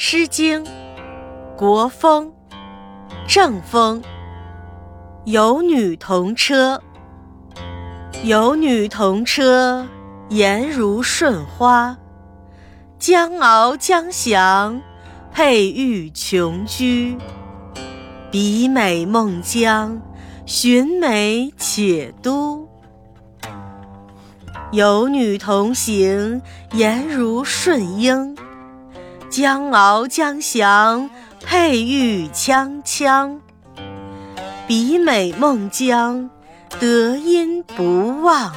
诗经·国风·正风。有女同车，有女同车，颜如舜花。将敖将翔，佩玉琼居。比美孟姜，寻美且都。有女同行，颜如舜英。江敖江翔，佩玉锵锵。比美孟姜，德音不忘。